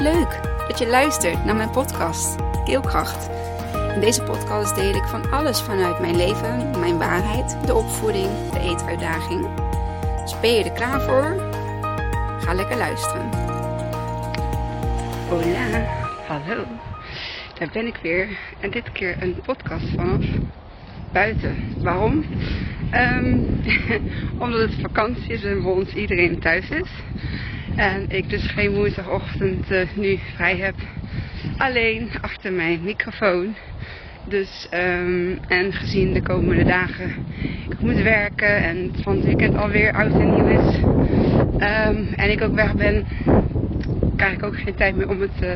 Leuk dat je luistert naar mijn podcast Keelkracht. In deze podcast deel ik van alles vanuit mijn leven, mijn waarheid, de opvoeding, de eetuitdaging. Dus ben je er klaar voor? Ga lekker luisteren. Hola, hallo. Daar ben ik weer. En dit keer een podcast vanaf buiten. Waarom? Ehm, omdat het vakantie is en voor ons iedereen thuis is. En ik dus geen woensdagochtend uh, nu vrij heb. Alleen achter mijn microfoon. Dus, um, en gezien de komende dagen ik moet werken en van het weekend alweer oud en nieuw is. Um, en ik ook weg ben, krijg ik ook geen tijd meer om het uh,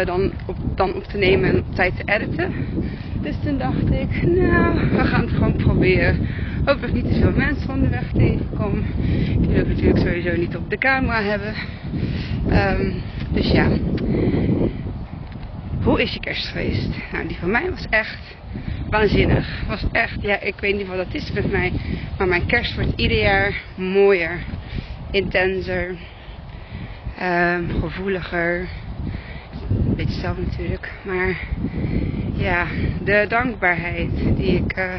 uh, dan, op, dan op te nemen en op tijd te editen. Dus toen dacht ik, nou, we gaan het gewoon proberen. Hopelijk niet te veel mensen onderweg tegenkomen. Die wil ik natuurlijk sowieso niet op de camera hebben. Um, dus ja. Hoe is je kerst geweest? Nou, die van mij was echt waanzinnig. Was echt, ja, ik weet niet wat dat is met mij. Maar mijn kerst wordt ieder jaar mooier. Intenser. Um, gevoeliger. Een beetje zelf natuurlijk. Maar ja, de dankbaarheid die ik, uh,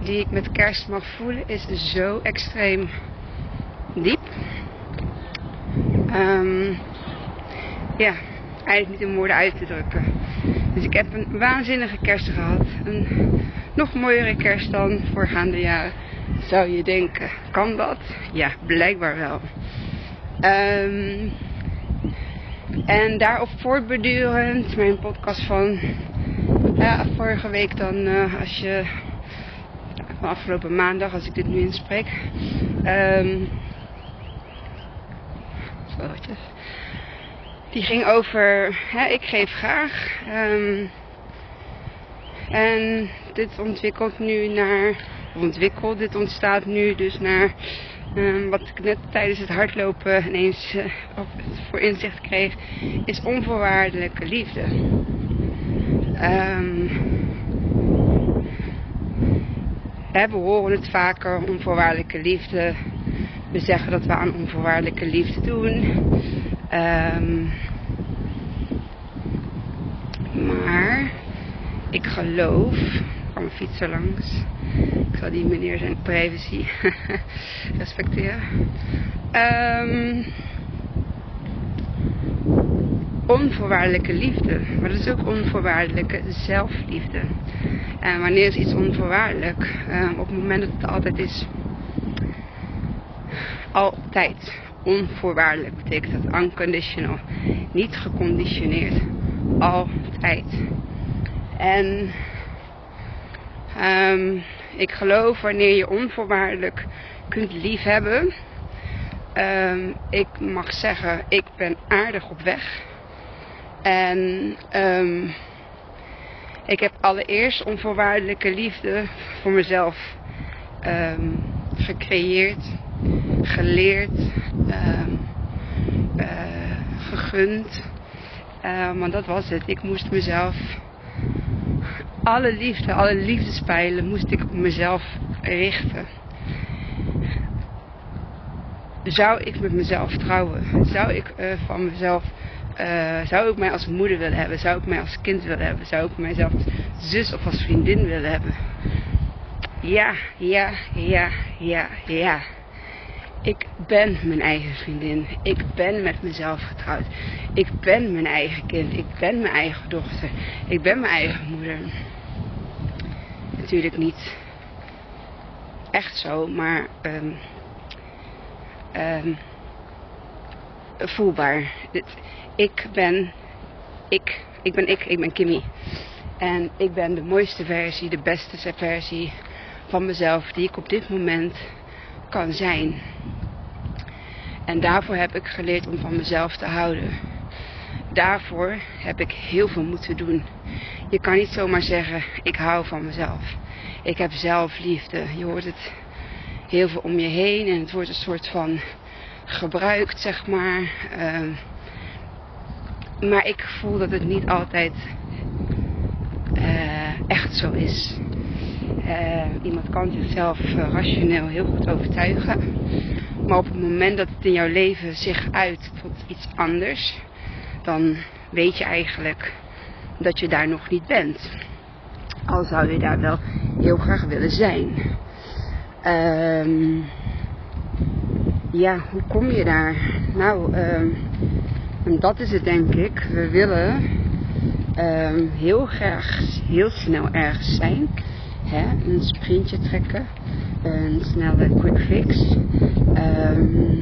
die ik met kerst mag voelen is zo extreem diep. Um, ja, eigenlijk niet in woorden uit te drukken. Dus ik heb een waanzinnige kerst gehad. Een nog mooiere kerst dan voorgaande jaren. Zou je denken, kan dat? Ja, blijkbaar wel. Um, en daarop voortbedurend mijn podcast van vorige week dan uh, als je van afgelopen maandag als ik dit nu inspreek. Um, die ging over hè, ik geef graag. Um, en dit ontwikkelt nu naar ontwikkeld, dit ontstaat nu dus naar um, wat ik net tijdens het hardlopen ineens uh, voor inzicht kreeg, is onvoorwaardelijke liefde. We horen het vaker, onvoorwaardelijke liefde. We zeggen dat we aan onvoorwaardelijke liefde doen. Um, maar ik geloof, er kwam een langs. Ik zal die meneer zijn privacy respecteren. Um, onvoorwaardelijke liefde. Maar dat is ook onvoorwaardelijke zelfliefde. En wanneer is iets onvoorwaardelijk? Um, op het moment dat het altijd is. Altijd. Onvoorwaardelijk betekent dat unconditional. Niet geconditioneerd. Altijd. En um, ik geloof wanneer je onvoorwaardelijk kunt liefhebben. Um, ik mag zeggen, ik ben aardig op weg. En um, ik heb allereerst onvoorwaardelijke liefde voor mezelf um, gecreëerd, geleerd, um, uh, gegund. Maar dat was het. Ik moest mezelf alle liefde, alle liefdespijlen moest ik op mezelf richten. Zou ik met mezelf trouwen? Zou ik uh, van mezelf uh, zou ik mij als moeder willen hebben? Zou ik mij als kind willen hebben? Zou ik mijzelf als zus of als vriendin willen hebben? Ja, ja, ja, ja, ja. Ik ben mijn eigen vriendin. Ik ben met mezelf getrouwd. Ik ben mijn eigen kind. Ik ben mijn eigen dochter. Ik ben mijn eigen moeder. Natuurlijk niet echt zo, maar um, voelbaar. Ik ben ik. Ik ben ik. Ik ben Kimmy. En ik ben de mooiste versie, de beste versie van mezelf die ik op dit moment kan zijn. En daarvoor heb ik geleerd om van mezelf te houden. Daarvoor heb ik heel veel moeten doen. Je kan niet zomaar zeggen, ik hou van mezelf. Ik heb zelfliefde. Je hoort het heel veel om je heen en het wordt een soort van gebruikt, zeg maar. Uh, maar ik voel dat het niet altijd uh, echt zo is. Uh, iemand kan zichzelf uh, rationeel heel goed overtuigen. Maar op het moment dat het in jouw leven zich uit tot iets anders, dan weet je eigenlijk dat je daar nog niet bent. Al zou je daar wel heel graag willen zijn. Um, ja, hoe kom je daar? Nou, en dat is het denk ik. We willen um, heel graag heel snel ergens zijn. Hè? Een sprintje trekken. Een snelle quick fix. Um,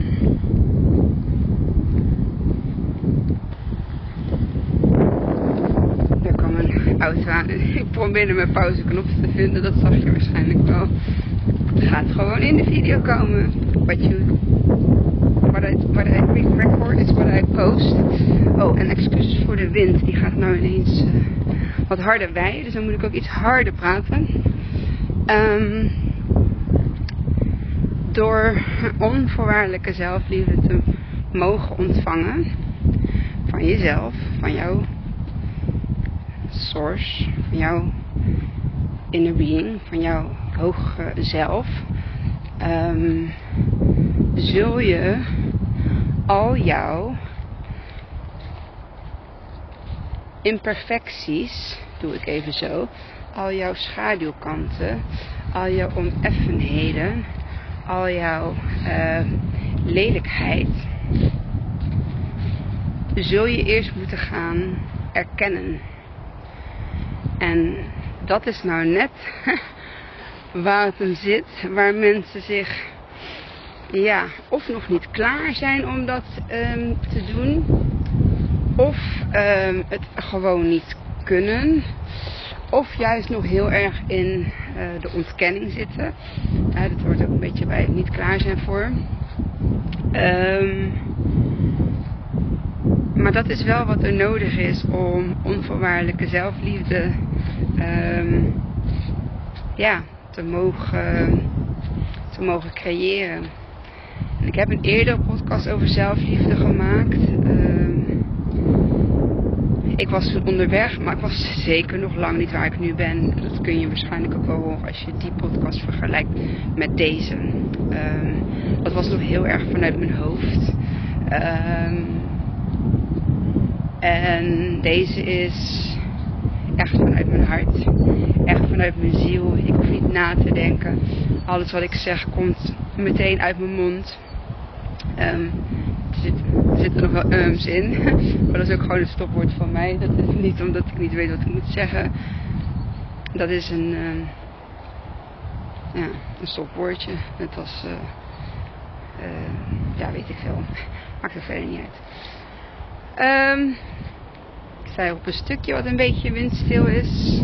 er kwam een auto aan. Ik probeerde mijn pauzeknop te vinden. Dat zag je waarschijnlijk wel. Het gaat gewoon in de video komen. Wat je what I, what record is what I post. Oh, en excuses voor de wind. Die gaat nou ineens uh, wat harder bij. Dus dan moet ik ook iets harder praten. Um, door onvoorwaardelijke zelfliefde te mogen ontvangen van jezelf, van jouw source, van jouw inner being, van jouw hoge zelf, um, zul je al jouw imperfecties, doe ik even zo, al jouw schaduwkanten, al jouw oneffenheden, al jouw uh, lelijkheid, zul je eerst moeten gaan erkennen. En dat is nou net waar het hem zit, waar mensen zich ja, of nog niet klaar zijn om dat um, te doen, of um, het gewoon niet kunnen, of juist nog heel erg in uh, de ontkenning zitten. Dat hoort ook een beetje bij het niet klaar zijn voor. Um, maar dat is wel wat er nodig is om onvoorwaardelijke zelfliefde ja, te, mogen, te mogen creëren. Ik heb een eerdere podcast over zelfliefde gemaakt. Uh, ik was onderweg, maar ik was zeker nog lang niet waar ik nu ben. Dat kun je waarschijnlijk ook wel horen als je die podcast vergelijkt met deze. Uh, dat was nog heel erg vanuit mijn hoofd. Uh, en deze is echt vanuit mijn hart. Echt vanuit mijn ziel. Ik hoef niet na te denken. Alles wat ik zeg komt meteen uit mijn mond. Um, er, zit, er zitten nog wel ums in. maar dat is ook gewoon een stopwoord van mij. Dat is niet omdat ik niet weet wat ik moet zeggen. Dat is een, uh, ja, een stopwoordje. Net als, uh, uh, ja, weet ik veel. Maakt er verder niet uit. Um, ik sta op een stukje wat een beetje windstil is.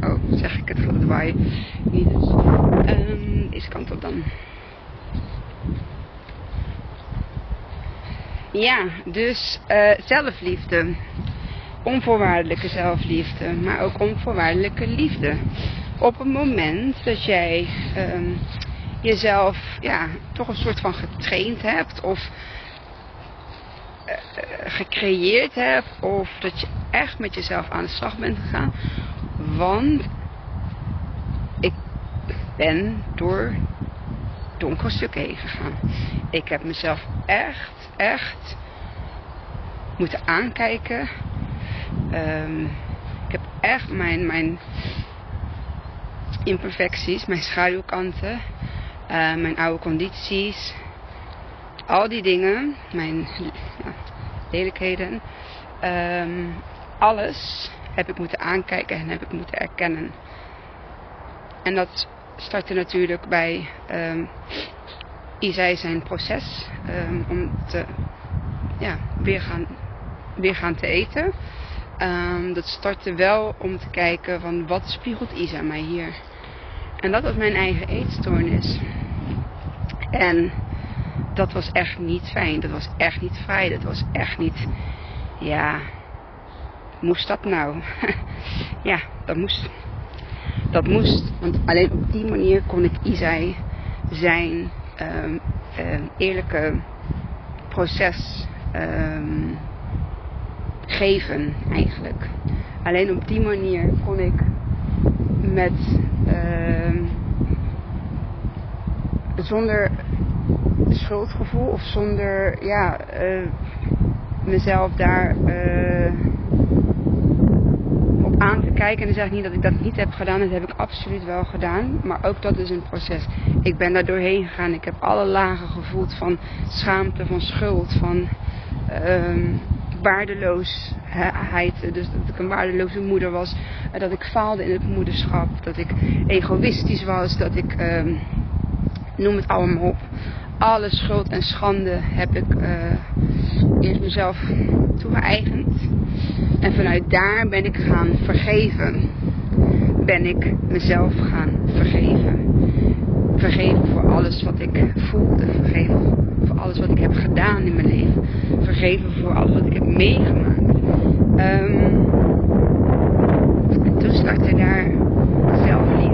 Oh, zeg ik het het waaien. Niet dus. Um, kant op dan. Ja, dus uh, zelfliefde. Onvoorwaardelijke zelfliefde, maar ook onvoorwaardelijke liefde. Op het moment dat jij um, jezelf ja, toch een soort van getraind hebt of uh, gecreëerd hebt of dat je echt met jezelf aan de slag bent gegaan. Want ik ben door donkere stukken heen gegaan. Ik heb mezelf echt echt moeten aankijken. Um, ik heb echt mijn, mijn imperfecties, mijn schaduwkanten, uh, mijn oude condities, al die dingen, mijn ja, lelijkheden, um, alles heb ik moeten aankijken en heb ik moeten erkennen. En dat startte natuurlijk bij um, Isai zijn proces um, om te, ja, weer, gaan, weer gaan te eten. Um, dat startte wel om te kijken van wat spiegelt Isa mij hier. En dat was mijn eigen eetstoornis. En dat was echt niet fijn. Dat was echt niet vrij. Dat was echt niet, ja, moest dat nou? ja, dat moest. Dat moest. Want alleen op die manier kon ik Isai zijn um, um, eerlijke proces um, geven eigenlijk. Alleen op die manier kon ik met zonder schuldgevoel of zonder ja uh, mezelf daar te kijken. En dan zeg ik niet dat ik dat niet heb gedaan, dat heb ik absoluut wel gedaan. Maar ook dat is een proces. Ik ben daar doorheen gegaan. Ik heb alle lagen gevoeld van schaamte, van schuld, van uh, waardeloosheid. Dus dat ik een waardeloze moeder was. Dat ik faalde in het moederschap. Dat ik egoïstisch was. Dat ik, uh, noem het allemaal op alle schuld en schande heb ik uh, eerst mezelf toegeëigend. En vanuit daar ben ik gaan vergeven. Ben ik mezelf gaan vergeven. Vergeven voor alles wat ik voelde. Vergeven voor alles wat ik heb gedaan in mijn leven. Vergeven voor alles wat ik heb meegemaakt. Um, en toen startte daar zelfliefde.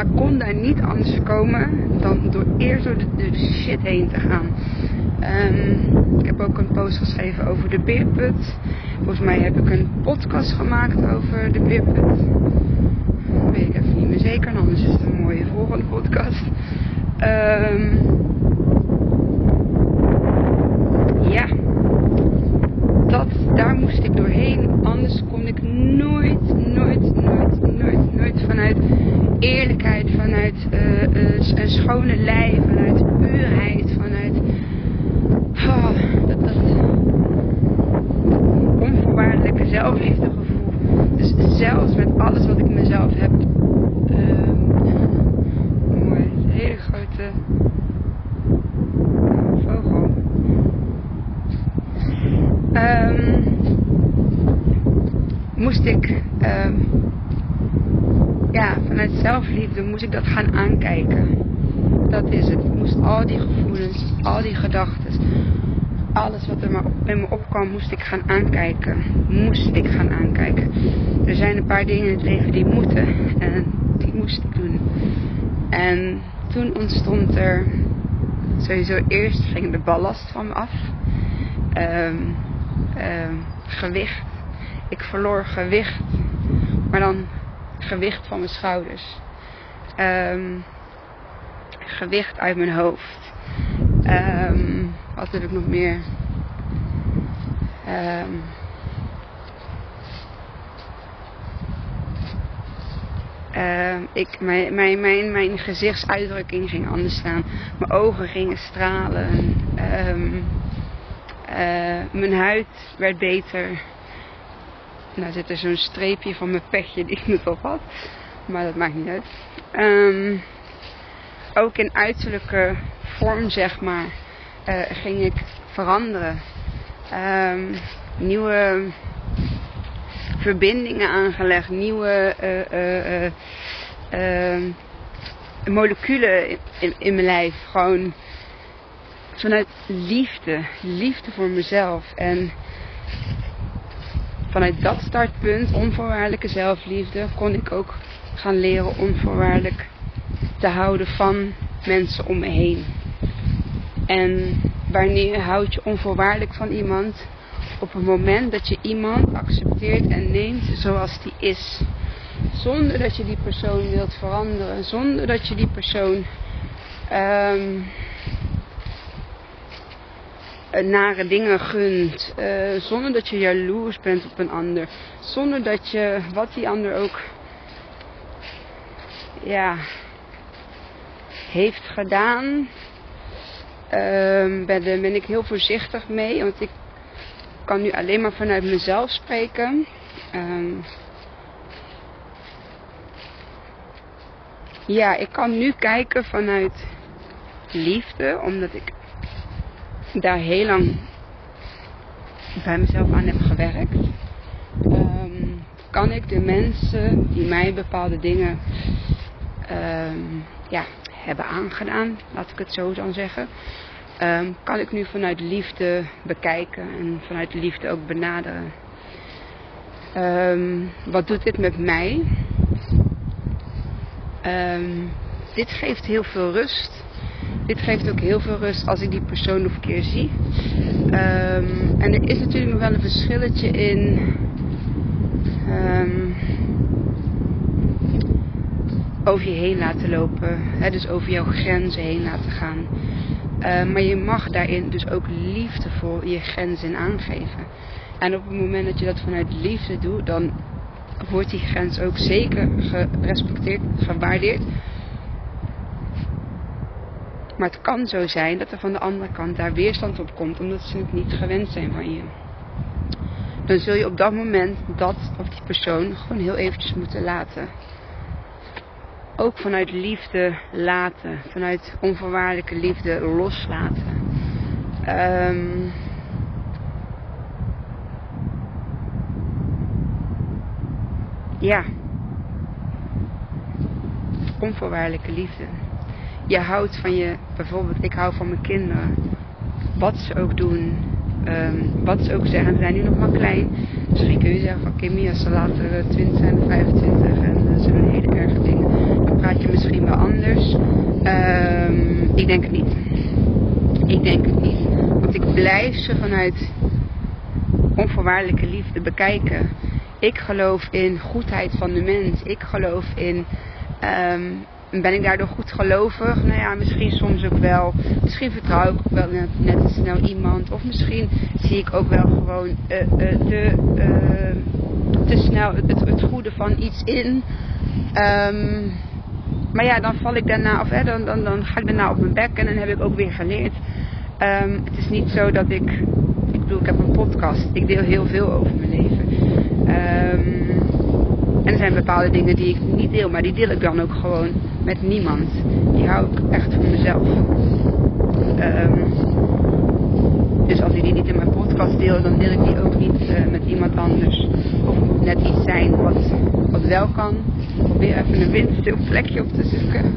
Maar kon daar niet anders komen dan door eerst door de, shit heen te gaan. Um, ik heb ook een post geschreven over de beerput. Volgens mij heb ik een podcast gemaakt over de beerput. Weet ik even niet meer zeker, anders is het een mooie volgende podcast. Um, ja, dat, daar moest ik doorheen. Anders kon ik nooit, nooit, nooit, nooit, nooit vanuit eerlijkheid, vanuit uh, uh, een schone lei, vanuit puurheid, vanuit oh, dat, dat onvoorwaardelijke zelfliefdegevoel. Dus zelfs met alles wat ik mezelf heb. Uh, mooi, een hele grote vogel. Um, moest ik um, ja, vanuit zelfliefde moest ik dat gaan aankijken. Dat is het. Ik moest al die gevoelens, al die gedachten, alles wat er in me opkwam, moest ik gaan aankijken. Moest ik gaan aankijken. Er zijn een paar dingen in het leven die moeten en die moest ik doen. En toen ontstond er sowieso eerst ging de ballast van me af. Um, um, gewicht. Ik verloor gewicht. Maar dan gewicht van mijn schouders. Um, gewicht uit mijn hoofd. Wat heb ik nog meer? Um, Uh, ik, mijn, mijn, mijn, mijn gezichtsuitdrukking ging anders staan. Mijn ogen gingen stralen. Um, uh, mijn huid werd beter. Nou zit er zo'n streepje van mijn petje die ik niet op had. Maar dat maakt niet uit. Ook in uiterlijke vorm, zeg maar, uh, ging ik veranderen. Um, nieuwe verbindingen aangelegd, nieuwe uh, uh, moleculen in, in, in, mijn lijf. Gewoon vanuit liefde, liefde voor mezelf. En vanuit dat startpunt, onvoorwaardelijke zelfliefde, kon ik ook gaan leren onvoorwaardelijk te houden van mensen om me heen. En wanneer houd je onvoorwaardelijk van iemand? Op het moment dat je iemand accepteert en neemt zoals die is. Zonder dat je die persoon wilt veranderen. Zonder dat je die persoon um, nare dingen gunt. Uh, zonder dat je jaloers bent op een ander. Zonder dat je wat die ander ook ja, heeft gedaan. Um, ben, daar ben ik heel voorzichtig mee. Want ik kan nu alleen maar vanuit mezelf spreken. Um, ja, ik kan nu kijken vanuit liefde. Omdat ik daar heel lang bij mezelf aan heb gewerkt. Um, kan ik de mensen die mij bepaalde dingen ja, hebben aangedaan, laat ik het zo dan zeggen, um, kan ik nu vanuit liefde bekijken en vanuit liefde ook benaderen. Um, wat doet dit met mij? Um, dit geeft heel veel rust. Dit geeft ook heel veel rust als ik die persoon nog een keer zie. en er is natuurlijk nog wel een verschilletje in over je heen laten lopen. Hè, dus over jouw grenzen heen laten gaan. maar je mag daarin dus ook liefdevol je grenzen aangeven. En op het moment dat je dat vanuit liefde doet, dan wordt die grens ook zeker gerespecteerd, gewaardeerd. Maar het kan zo zijn dat er van de andere kant daar weerstand op komt, omdat ze het niet gewend zijn van je. Dan zul je op dat moment dat of die persoon gewoon heel eventjes moeten laten. Ook vanuit liefde laten, vanuit onvoorwaardelijke liefde loslaten. Um, ja, onvoorwaardelijke liefde. Je houdt van je, bijvoorbeeld, ik hou van mijn kinderen. Wat ze ook doen, um, wat ze ook zeggen. Ze zijn nu nog maar klein. Misschien kun je zeggen van Kimmy, als ze later 20 zijn of 25 en uh, ze doen hele erge dingen, praat je misschien wel anders. Um, ik denk het niet. Ik denk het niet. Want ik blijf ze vanuit onvoorwaardelijke liefde bekijken. Ik geloof in goedheid van de mens. Ik geloof in. Um, ben ik daardoor goed gelovig? Nou ja, misschien soms ook wel. Misschien vertrouw ik ook wel net, net te snel iemand. Of misschien zie ik ook wel gewoon uh, uh, te, uh, te snel het, het, goede van iets in. Um, maar ja, dan val ik daarna, of hè, dan, dan, dan ga ik daarna op mijn bek en dan heb ik ook weer geleerd. Um, het is niet zo dat ik, ik bedoel, ik heb een podcast. Ik deel heel veel over mijn leven. Um, en er zijn bepaalde dingen die ik niet deel, maar die deel ik dan ook gewoon met niemand. Die hou ik echt voor mezelf. Um, dus als ik die niet in mijn podcast deel, dan deel ik die ook niet uh, met iemand anders. Of het moet net iets zijn wat, wat wel kan. Probeer even een windstil plekje op te zoeken.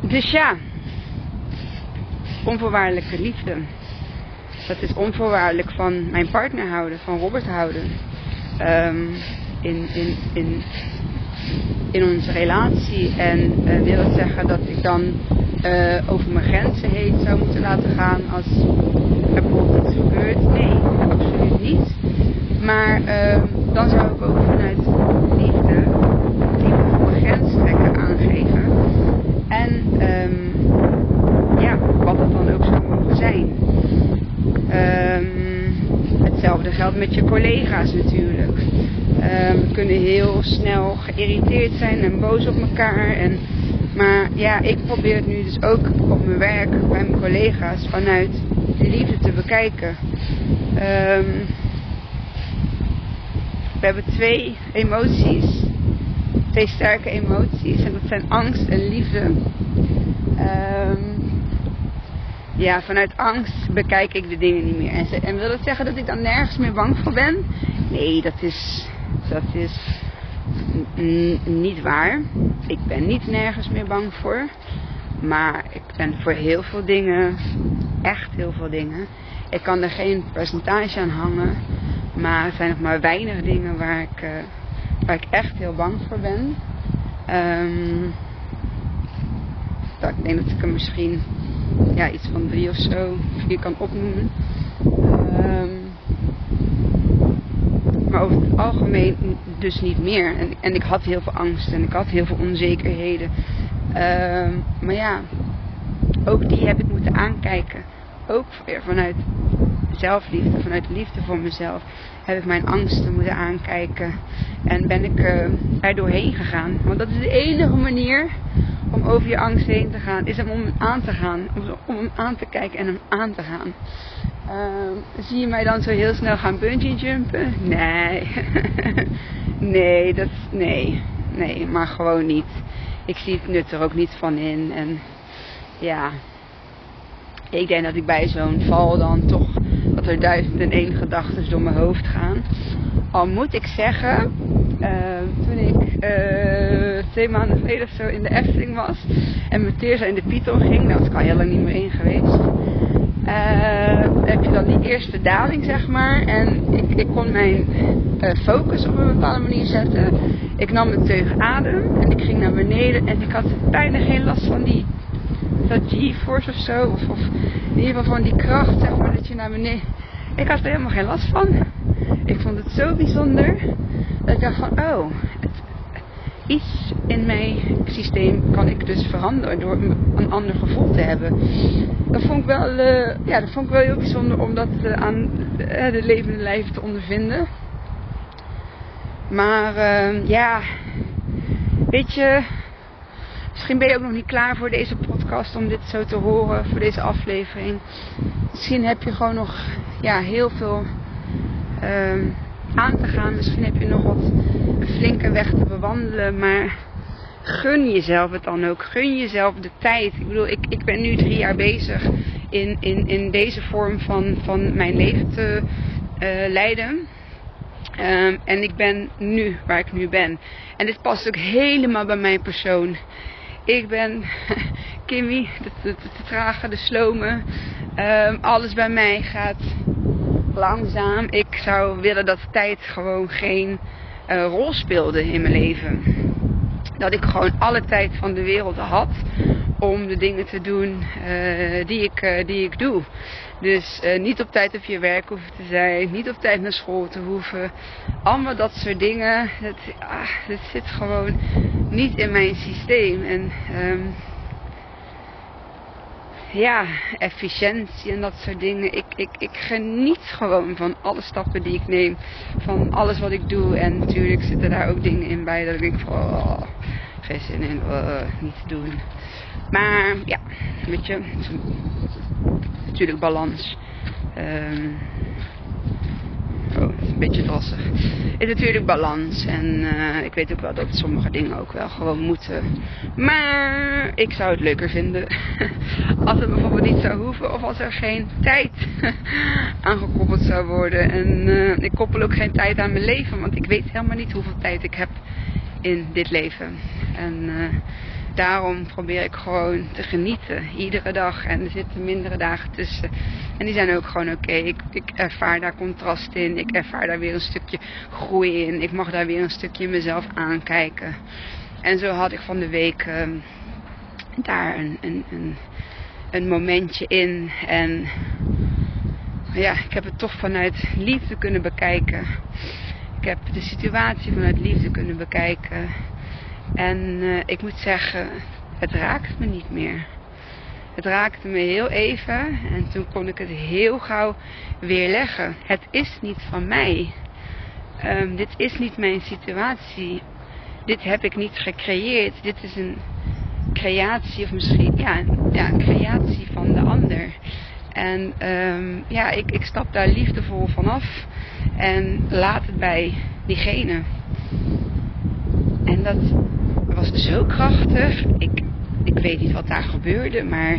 Dus ja, onvoorwaardelijke liefde. Dat is onvoorwaardelijk van mijn partner houden, van Robert houden. Um, in, in, in, in onze relatie. En uh, wil dat zeggen dat ik dan uh, over mijn grenzen heen zou moeten laten gaan als er bijvoorbeeld iets gebeurt? Nee, absoluut niet. Maar uh, dan zou ik ook vanuit liefde, liefde voor grenstrekken aangeven. En um, ja, wat het dan ook zou mogen zijn. Um, Hetzelfde geldt met je collega's natuurlijk. We kunnen heel snel geïrriteerd zijn en boos op elkaar. En, maar ja, ik probeer het nu dus ook op mijn werk bij mijn collega's vanuit liefde te bekijken. Um, we hebben twee emoties, twee sterke emoties en dat zijn angst en liefde. Um, ja, vanuit angst bekijk ik de dingen niet meer. En, en wil dat zeggen dat ik dan nergens meer bang voor ben? Nee, dat is, dat is niet waar. Ik ben niet nergens meer bang voor. Maar ik ben voor heel veel dingen, echt heel veel dingen. Ik kan er geen percentage aan hangen. Maar er zijn nog maar weinig dingen waar ik, uh, waar ik echt heel bang voor ben. Um, dat, ik denk dat ik er misschien ja, iets van drie of zo, vier kan opnoemen. Um, maar over het algemeen dus niet meer. En, en ik had heel veel angst en ik had heel veel onzekerheden. Um, maar ja, ook die heb ik moeten aankijken. Ook weer vanuit zelfliefde, vanuit liefde voor mezelf, heb ik mijn angsten moeten aankijken. En ben ik uh, er doorheen gegaan. Want dat is de enige manier om over je angst heen te gaan, is hem om hem aan te gaan. Om hem aan te kijken en hem aan te gaan. Uh, zie je mij dan zo heel snel gaan bungee jumpen? Nee. nee, dat nee. Nee, maar gewoon niet. Ik zie het nut er ook niet van in. En ja, ik denk dat ik bij zo'n val dan toch dat er duizend en één gedachten door mijn hoofd gaan. Al moet ik zeggen, uh, toen ik uh, twee maanden geleden of zo in de Efteling was en met Teerza in de Python ging, daar was ik al lang niet meer in geweest. Uh, heb je dan die eerste daling, zeg maar. En ik, ik kon mijn focus op een bepaalde manier zetten. Ik nam een teug adem en ik ging naar beneden en ik had bijna geen last van die G-force of zo. Of, of in ieder geval van die kracht, zeg maar, dat je naar beneden... Ik had er helemaal geen last van. Ik vond het zo bijzonder dat ik dacht van, oh, het, iets in mijn systeem kan ik dus veranderen door een ander gevoel te hebben. Dat vond ik wel, uh, ja, dat vond ik wel heel bijzonder om dat uh, aan uh, de levende lijf te ondervinden. Maar ja, weet je, misschien ben je ook nog niet klaar voor deze podcast om dit zo te horen, voor deze aflevering. Misschien heb je gewoon nog ja, heel veel ehm, aan te gaan. Misschien heb je nog wat flinke weg te bewandelen, maar gun jezelf het dan ook. Gun jezelf de tijd. Ik bedoel, ik, ik ben nu drie jaar bezig in, in, in deze vorm van, van mijn leven te uh, leiden. Um, en ik ben nu waar ik nu ben. En dit past ook helemaal bij mijn persoon. Ik ben Kimmy, de, trage, de slome. Um, alles bij mij gaat langzaam. Ik zou willen dat tijd gewoon geen uh, rol speelde in mijn leven. Dat ik gewoon alle tijd van de wereld had om de dingen te doen uh, die, ik, uh, die ik doe. Dus niet op tijd op je werk hoeven te zijn, niet op tijd naar school te hoeven. Allemaal dat soort dingen. Het, ah, zit gewoon niet in mijn systeem. En um, ja, efficiëntie en dat soort dingen. Ik, ik, ik geniet gewoon van alle stappen die ik neem. Van alles wat ik doe. En natuurlijk zitten daar ook dingen in bij dat ik denk van... Oh, geen zin in, uh, niet te doen. Maar ja, weet je, natuurlijk balans. Oh, is een beetje drossig. Het is natuurlijk balans. En uh, ik weet ook wel dat sommige dingen ook wel gewoon moeten. Maar ik zou het leuker vinden als het bijvoorbeeld niet zou hoeven. Of als er geen tijd aangekoppeld zou worden. En uh, ik koppel ook geen tijd aan mijn leven. Want ik weet helemaal niet hoeveel tijd ik heb in dit leven. En uh, daarom probeer ik gewoon te genieten. Iedere dag. En er zitten mindere dagen tussen. En die zijn ook gewoon oké. Ik, ik ervaar daar contrast in. Ik ervaar daar weer een stukje groei in. Ik mag daar weer een stukje mezelf aankijken. En zo had ik van de week uh, daar een, een, een, een momentje in. En ja, ik heb het toch vanuit liefde kunnen bekijken. Ik heb de situatie vanuit liefde kunnen bekijken. En uh, ik moet zeggen, het raakt me niet meer. Het raakte me heel even en toen kon ik het heel gauw weerleggen. Het is niet van mij. Um, dit is niet mijn situatie. Dit heb ik niet gecreëerd. Dit is een creatie, of misschien ja, ja een creatie van de ander. En um, ja, ik, ik stap daar liefdevol vanaf en laat het bij diegene. En dat was zo krachtig. Ik, ik weet niet wat daar gebeurde, maar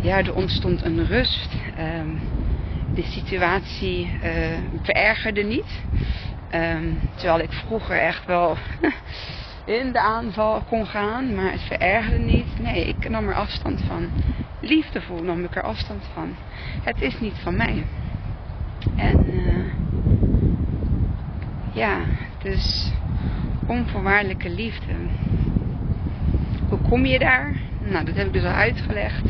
ja, er ontstond een rust. Um, de situatie uh, verergerde niet. Um, terwijl ik vroeger echt wel in de aanval kon gaan, maar het verergerde niet. Nee, ik nam er afstand van. Liefdevol nam ik er afstand van. Het is niet van mij. En uh, ja, dus onvoorwaardelijke liefde. Hoe kom je daar? Nou, dat heb ik dus al uitgelegd.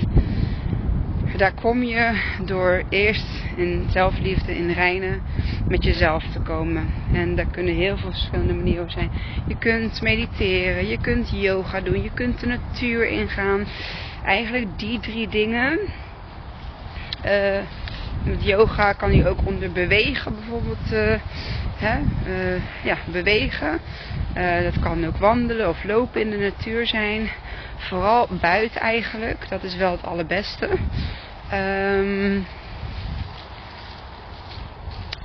Daar kom je door eerst in zelfliefde, in reinen met jezelf te komen. En daar kunnen heel veel verschillende manieren op zijn. Je kunt mediteren, je kunt yoga doen, je kunt de natuur ingaan. Eigenlijk die drie dingen. Uh, met yoga kan je ook onder bewegen bijvoorbeeld. Uh, hè, uh, ja, bewegen. Uh, dat kan ook wandelen of lopen in de natuur zijn. Vooral buiten eigenlijk. Dat is wel het allerbeste. Um,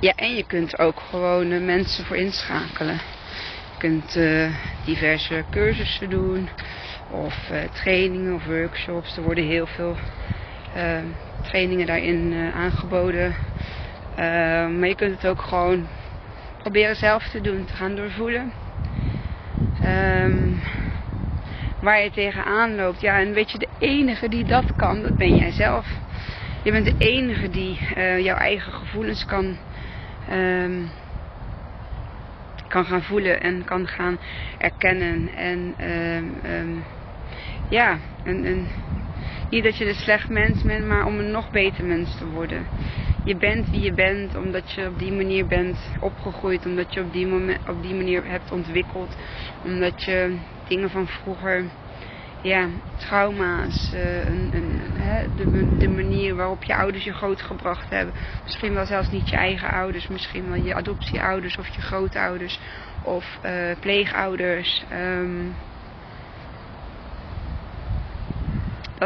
ja, en je kunt ook gewoon mensen voor inschakelen. Je kunt diverse cursussen doen. Of trainingen of workshops. Er worden heel veel trainingen daarin aangeboden. Ehm, maar je kunt het ook gewoon proberen zelf te doen. Te gaan doorvoelen. Um, waar je tegenaan loopt. Ja, en weet je, de enige die dat kan, dat ben jij zelf. Je bent de enige die uh, jouw eigen gevoelens kan, um, kan gaan voelen en kan gaan erkennen. En um, ja, en, en, niet dat je een slecht mens bent, maar om een nog beter mens te worden. je bent wie je bent omdat je op die manier bent opgegroeid, omdat je op die, moment, op die manier hebt ontwikkeld, omdat je dingen van vroeger, ja, trauma's, uh, een, een, hè, de, de, manier waarop je ouders je grootgebracht hebben, misschien wel zelfs niet je eigen ouders, misschien wel je adoptieouders of je grootouders of uh, pleegouders. Um,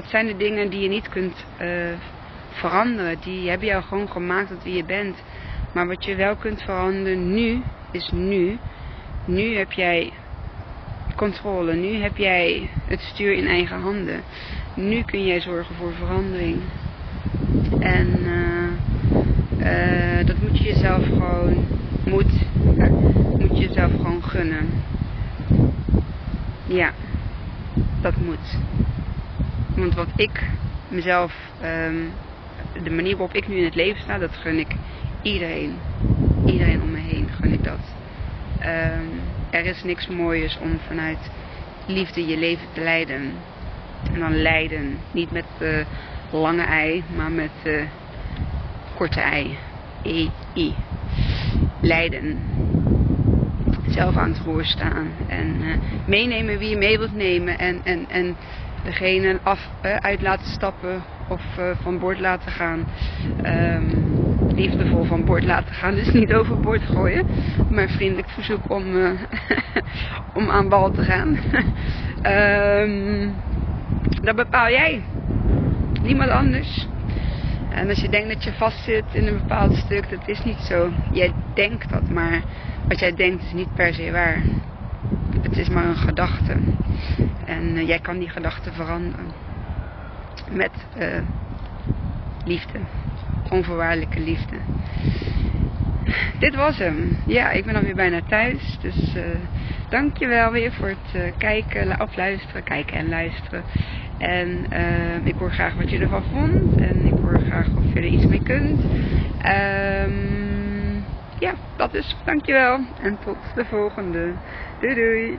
dat zijn de dingen die je niet kunt uh, veranderen. Die hebben jou gewoon gemaakt tot wie je bent. Maar wat je wel kunt veranderen nu, is nu. Nu heb jij controle. Nu heb jij het stuur in eigen handen. Nu kun jij zorgen voor verandering. En uh, uh, dat moet je jezelf gewoon, moet, moet je jezelf gewoon gunnen. Ja, dat moet. Want wat ik mezelf um, de manier waarop ik nu in het leven sta, dat gun ik iedereen. Iedereen om me heen gun ik dat. Um, er is niks mooiers om vanuit liefde je leven te leiden. En dan leiden, niet met uh, lange ei, maar met uh, korte ei. E-I. Leiden. Zelf aan het roer staan. En uh, meenemen wie je mee wilt nemen. En, en, en degene af, uit laten stappen of uh, van boord laten gaan. Um, liefdevol van boord laten gaan, dus niet overboord gooien. Maar vriendelijk verzoek om, uh, om aan bal te gaan. um, dat bepaal jij. Niemand anders. En als je denkt dat je vastzit in een bepaald stuk, dat is niet zo. Jij denkt dat, maar wat jij denkt is niet per se waar. Het is maar een gedachte. En uh, jij kan die gedachte veranderen met uh, liefde. Onvoorwaardelijke liefde. Dit was hem. Ja, ik ben alweer bijna thuis. Dus uh, dankjewel weer voor het kijken of luisteren. Kijken en luisteren. En ik hoor graag wat je ervan vond. En ik hoor graag of je er iets mee kunt. Um, ja, dat is. Dankjewel. En tot de volgende. Doei doei.